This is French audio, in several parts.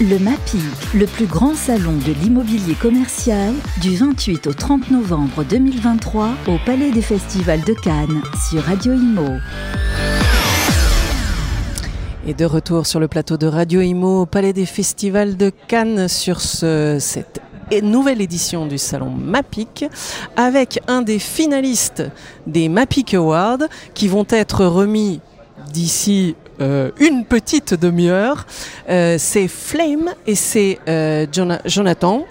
Le MAPI, le plus grand salon de l'immobilier commercial, du 28 au 30 novembre 2023 au Palais des Festivals de Cannes sur Radio Imo. Et de retour sur le plateau de Radio Imo au Palais des Festivals de Cannes sur ce, cette nouvelle édition du salon MAPIC avec un des finalistes des MAPIC Awards qui vont être remis d'ici euh, une petite demi-heure. Euh, c'est Flame et c'est euh, Jonathan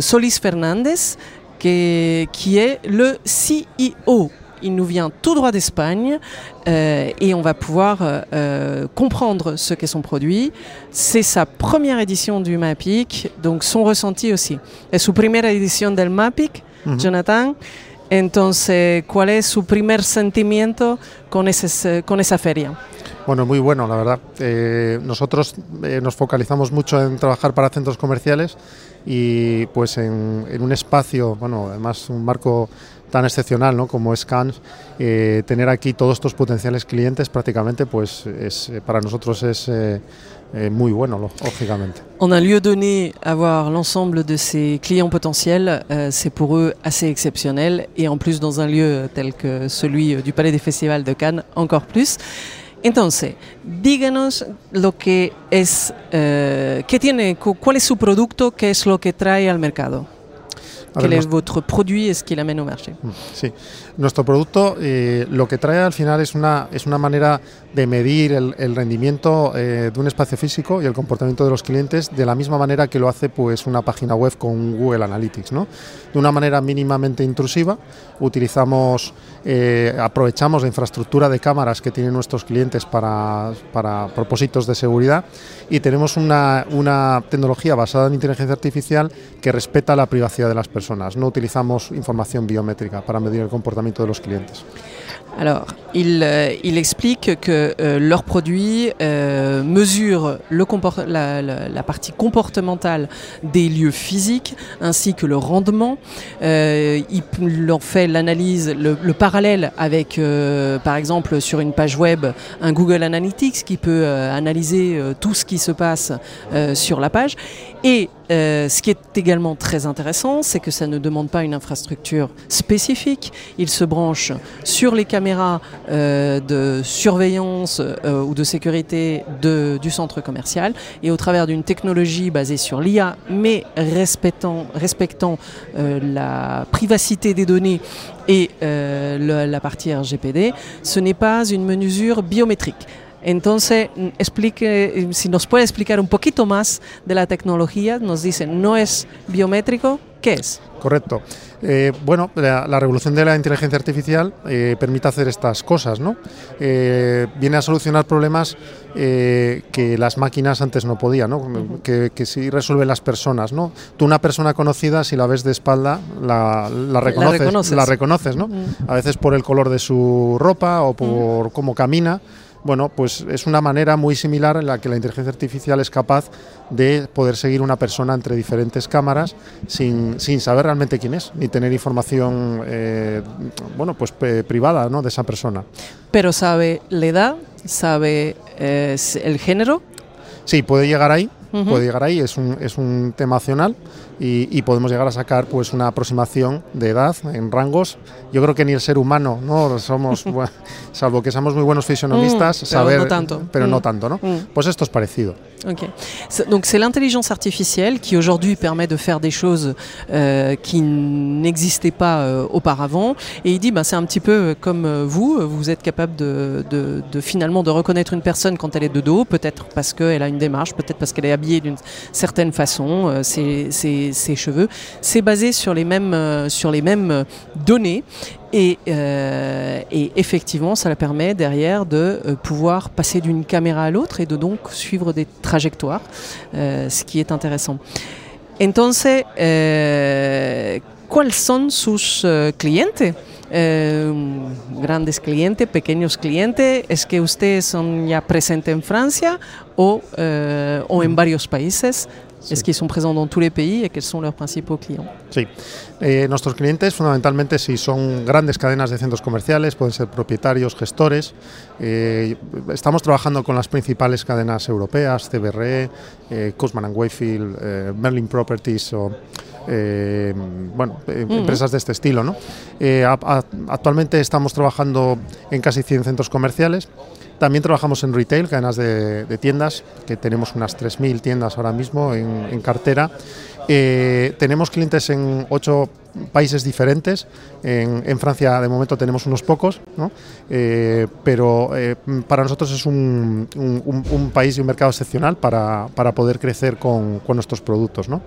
Solis Fernandez qui qui est le CEO il nous vient tout droit d'Espagne et on va pouvoir comprendre ce qu'est son produit. C'est sa première édition du MAPIC, donc son ressenti aussi. Es su primera edición del MAPIC, Jonathan. Entonces, ¿cuál es su primer sentimiento con, esa feria? Bueno, muy bueno, la verdad. Eh, nosotros eh, nos focalizamos mucho en trabajar para centros comerciales y pues en, un espacio, bueno, además un marco tan excepcional ¿no? como es Cannes, eh, tener aquí todos estos potenciales clientes prácticamente, pues es, para nosotros es muy lógicamente. En un lieu donné, avoir l'ensemble de ces clients potentiels, euh, c'est pour eux assez exceptionnel et en plus dans un lieu tel que celui du Palais des Festivals de Cannes, encore plus. Entonces, díganos lo que es, eh, qué tiene, cuál es su producto, qué es lo que trae al mercado. ¿Qué es vuestro produit et ce qu'il amène marché mm, Sí, nuestro producto eh, lo que trae al final es una, es una manera de medir el, rendimiento eh, de un espacio físico y el comportamiento de los clientes de la misma manera que lo hace pues una página web con Google Analytics, ¿no? De una manera mínimamente intrusiva, utilizamos, eh, aprovechamos la infraestructura de cámaras que tienen nuestros clientes para, para propósitos de seguridad y tenemos una, una tecnología basada en inteligencia artificial que respeta la privacidad de las personas. No utilizamos información biométrica para medir el comportamiento de los clientes. Alors, il, euh, explique que euh, leur produit euh, mesure le la, partie comportementale des lieux physiques ainsi que le rendement. Euh, il leur fait l'analyse, le, le, parallèle avec, par exemple, sur une page web, un Google Analytics qui peut analyser tout ce qui se passe sur la page. Et ce qui est également très intéressant, c'est que ça ne demande pas une infrastructure spécifique. Il se branche sur les caméras euh, de surveillance euh, ou de sécurité du centre commercial et au travers d'une technologie basée sur l'IA mais respectant, euh, la privacité des données et la partie RGPD, ce n'est pas une mesure biométrique. Entonces, explique, si nos puede explicar un poquito más de la tecnología, nos dice, no es biométrico, ¿qué es? Correcto. Eh, bueno, la, revolución de la inteligencia artificial eh, permite hacer estas cosas, ¿no? Eh, viene a solucionar problemas que las máquinas antes no podían, ¿no? Que, que sí resuelven las personas, ¿no? Tú una persona conocida, si la ves de espalda, la, reconoces, la reconoces, ¿no? A veces por el color de su ropa o por cómo camina bueno, pues es una manera muy similar en la que la inteligencia artificial es capaz de poder seguir una persona entre diferentes cámaras sin, saber realmente quién es, ni tener información eh, bueno, pues privada ¿no? de esa persona. Pero sabe la edad, sabe eh, el género. Sí, puede llegar ahí, puede llegar ahí, es un, es un tema opcional y, podemos llegar a sacar pues una aproximación de edad en rangos. Yo creo que ni el ser humano, ¿no? Somos, salvo que somos muy buenos fisionomistas, mm, saber, no tanto. pero no mm. tanto, ¿no? Mm. Pues esto es parecido. Ok. Donc c'est l'intelligence artificielle qui aujourd'hui permet de faire des choses euh, qui n'existaient pas euh, auparavant. Et il dit, bah, c'est un petit peu comme euh, vous, vous êtes capable de, de, de, finalement de reconnaître une personne quand elle est de dos, peut-être parce qu'elle a une démarche, peut-être parce qu'elle est d'une certaine façon. Euh, ses, cheveux. C'est basé sur les mêmes, euh, euh, données. Et, euh, et, effectivement, ça permet derrière de pouvoir passer d'une caméra à l'autre et de donc suivre des trajectoires, ce qui est intéressant. Entonces, ¿cuáles son sus clientes? Eh, grandes clientes, pequeños clientes. ¿Es que ustedes son ya presentes en Francia o, eh, o en varios países? ¿Es que son presentes dans tous les pays et quels sont leurs principaux clients Sí, eh, nuestros clientes fundamentalmente si son grandes cadenas de centros comerciales, pueden ser propietarios, gestores. Eh, estamos trabajando con las principales cadenas europeas, CBRE, eh, Cushman Wakefield, eh, Merlin Properties o eh, bueno, eh, empresas de este estilo. ¿no? Eh, a- a- actualmente estamos trabajando en casi 100 centros comerciales. También trabajamos en retail, cadenas de, de tiendas, que tenemos unas 3.000 tiendas ahora mismo en, en cartera. Tenemos clientes en ocho países diferentes. En, en Francia, de momento, tenemos unos pocos, ¿no? Eh, pero eh, para nosotros es un, un- un- país y un mercado excepcional para, para poder crecer con, con nuestros productos. ¿no?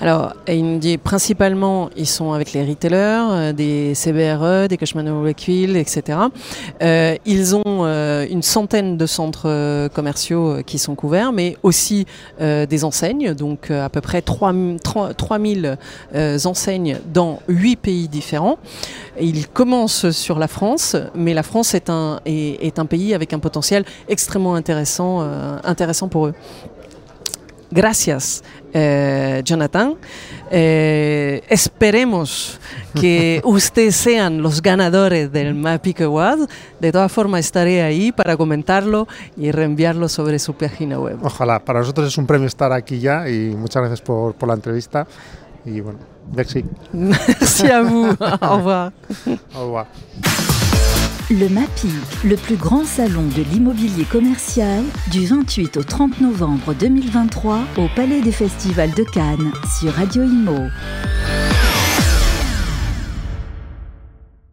Alors, il me dit principalement, ils sont avec les retailers, euh, des CBRE, des Cushman Wakefield, etc. Euh, ils ont euh, une centaine de centres euh, commerciaux euh, qui sont couverts, mais aussi euh, des enseignes, donc à peu près 3 3 3000 euh, enseignes dans 8 pays différents. Et ils commencent sur la France, mais la France est un, est, est un pays avec un potentiel extrêmement intéressant, euh, intéressant pour eux. Gracias, eh, Jonathan. Eh, esperemos que ustedes sean los ganadores del Mapic Award. De todas formas, estaré ahí para comentarlo y reenviarlo sobre su página web. Ojalá. Para nosotros es un premio estar aquí ya y muchas gracias por, por la entrevista. Merci. Merci à vous. Au revoir. Au revoir. Le MAPIC, le plus grand salon de l'immobilier commercial, du 28 au 30 novembre 2023 au Palais des Festivals de Cannes sur Radio Imo.